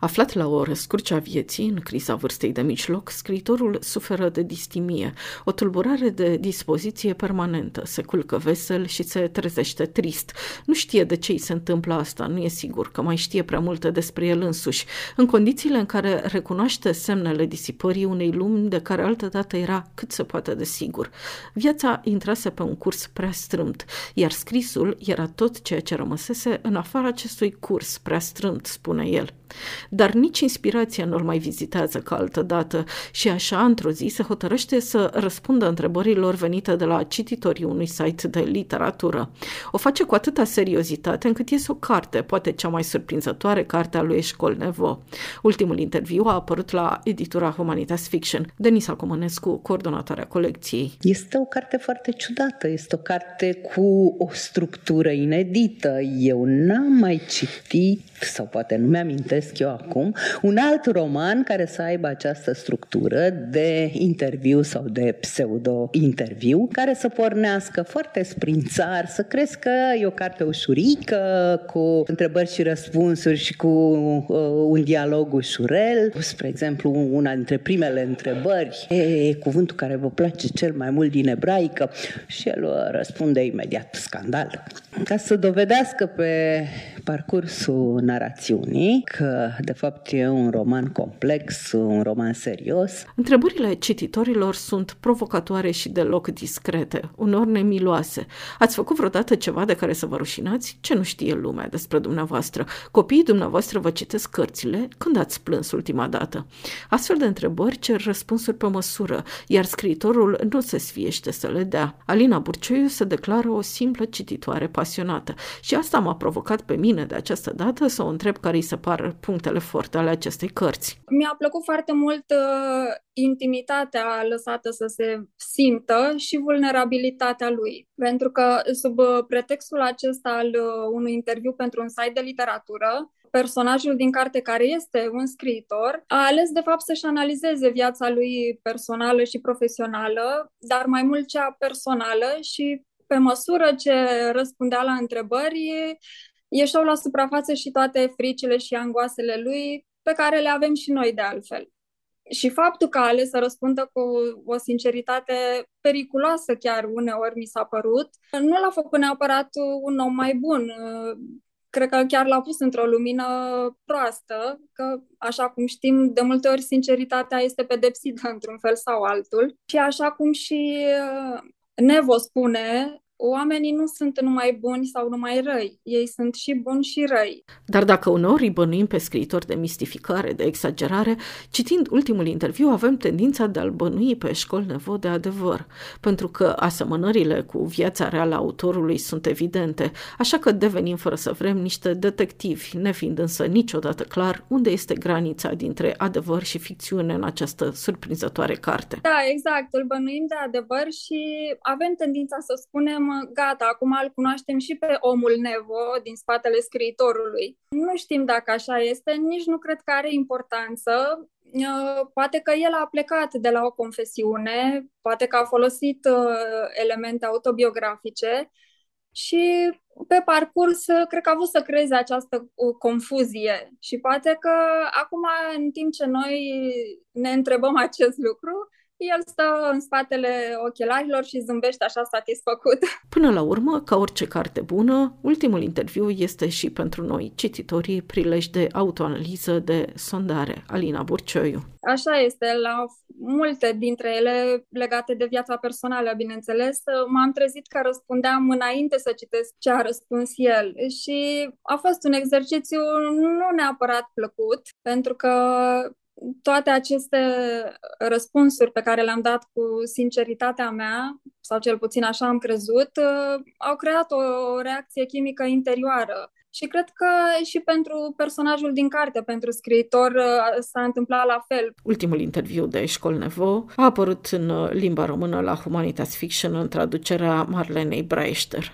Aflat la o răscurce a vieții, în criza vârstei de mijloc, scriitorul suferă de distimie, o tulburare de dispoziție permanentă, se culcă vesel și se trezește trist. Nu știe de ce îi se întâmplă asta, nu e sigur că mai știe prea multe despre el însuși, în condițiile în care recunoaște semnele disipării unei lumi de care altădată era cât se poate de sigur. Viața intrase pe un curs prea strâmt, iar scrisul era tot ceea ce rămăsese în afara acestui curs prea strâmt, spune el. Dar nici inspirația nu-l mai vizitează ca altă dată și așa, într-o zi, se hotărăște să răspundă întrebărilor venite de la cititorii unui site de literatură. O face cu atâta seriozitate încât iese o carte, poate cea mai surprinzătoare carte a lui Eșcol Nevo. Ultimul interviu a apărut la editura Humanitas Fiction. Denisa Comănescu, coordonatoarea colecției. Este o carte foarte ciudată, este o carte cu o structură inedită. Eu n-am mai citit, sau poate nu mi-amintesc, găsesc eu acum, un alt roman care să aibă această structură de interviu sau de pseudo-interviu, care să pornească foarte sprințar, să crezi că e o carte ușurică, cu întrebări și răspunsuri și cu uh, un dialog ușurel. Spre exemplu, una dintre primele întrebări, e cuvântul care vă place cel mai mult din ebraică? Și el uh, răspunde imediat, scandal. Ca să dovedească pe parcursul narațiunii că de fapt e un roman complex, un roman serios. Întrebările cititorilor sunt provocatoare și deloc discrete, unor nemiloase. Ați făcut vreodată ceva de care să vă rușinați? Ce nu știe lumea despre dumneavoastră? Copiii dumneavoastră vă citesc cărțile? Când ați plâns ultima dată? Astfel de întrebări cer răspunsuri pe măsură, iar scriitorul nu se sfiește să le dea. Alina Burceiu se declară o simplă cititoare pasionată și asta m-a provocat pe mine de această dată să o întreb care îi se par punctele forte ale acestei cărți. Mi-a plăcut foarte mult uh, intimitatea lăsată să se simtă și vulnerabilitatea lui. Pentru că sub uh, pretextul acesta al uh, unui interviu pentru un site de literatură, personajul din carte, care este un scriitor, a ales de fapt să-și analizeze viața lui personală și profesională, dar mai mult cea personală și pe măsură ce răspundea la întrebări, ieșeau la suprafață și toate fricile și angoasele lui, pe care le avem și noi de altfel. Și faptul că a ales să răspundă cu o sinceritate periculoasă chiar uneori mi s-a părut, nu l-a făcut neapărat un om mai bun. Cred că chiar l-a pus într-o lumină proastă, că, așa cum știm, de multe ori sinceritatea este pedepsită într-un fel sau altul. Și așa cum și Nevo spune, oamenii nu sunt numai buni sau numai răi, ei sunt și buni și răi. Dar dacă uneori îi bănuim pe scriitori de mistificare, de exagerare, citind ultimul interviu avem tendința de a-l bănui pe școli nevo de adevăr, pentru că asemănările cu viața reală a autorului sunt evidente, așa că devenim fără să vrem niște detectivi, nefiind însă niciodată clar unde este granița dintre adevăr și ficțiune în această surprinzătoare carte. Da, exact, îl bănuim de adevăr și avem tendința să spunem gata, acum îl cunoaștem și pe omul Nevo din spatele scriitorului. Nu știm dacă așa este, nici nu cred că are importanță. Uh, poate că el a plecat de la o confesiune, poate că a folosit uh, elemente autobiografice și pe parcurs uh, cred că a avut să creeze această confuzie și poate că acum în timp ce noi ne întrebăm acest lucru, el stă în spatele ochelarilor și zâmbește așa satisfăcut. Până la urmă, ca orice carte bună, ultimul interviu este și pentru noi, cititorii, prilej de autoanaliză, de sondare. Alina Burcioiu. Așa este, la multe dintre ele legate de viața personală, bineînțeles, m-am trezit că răspundeam înainte să citesc ce a răspuns el și a fost un exercițiu nu neapărat plăcut, pentru că toate aceste răspunsuri pe care le-am dat cu sinceritatea mea, sau cel puțin așa am crezut, uh, au creat o reacție chimică interioară. Și cred că și pentru personajul din carte, pentru scriitor, uh, s-a întâmplat la fel. Ultimul interviu de Școl Nevo a apărut în limba română la Humanitas Fiction în traducerea Marlenei Breischter.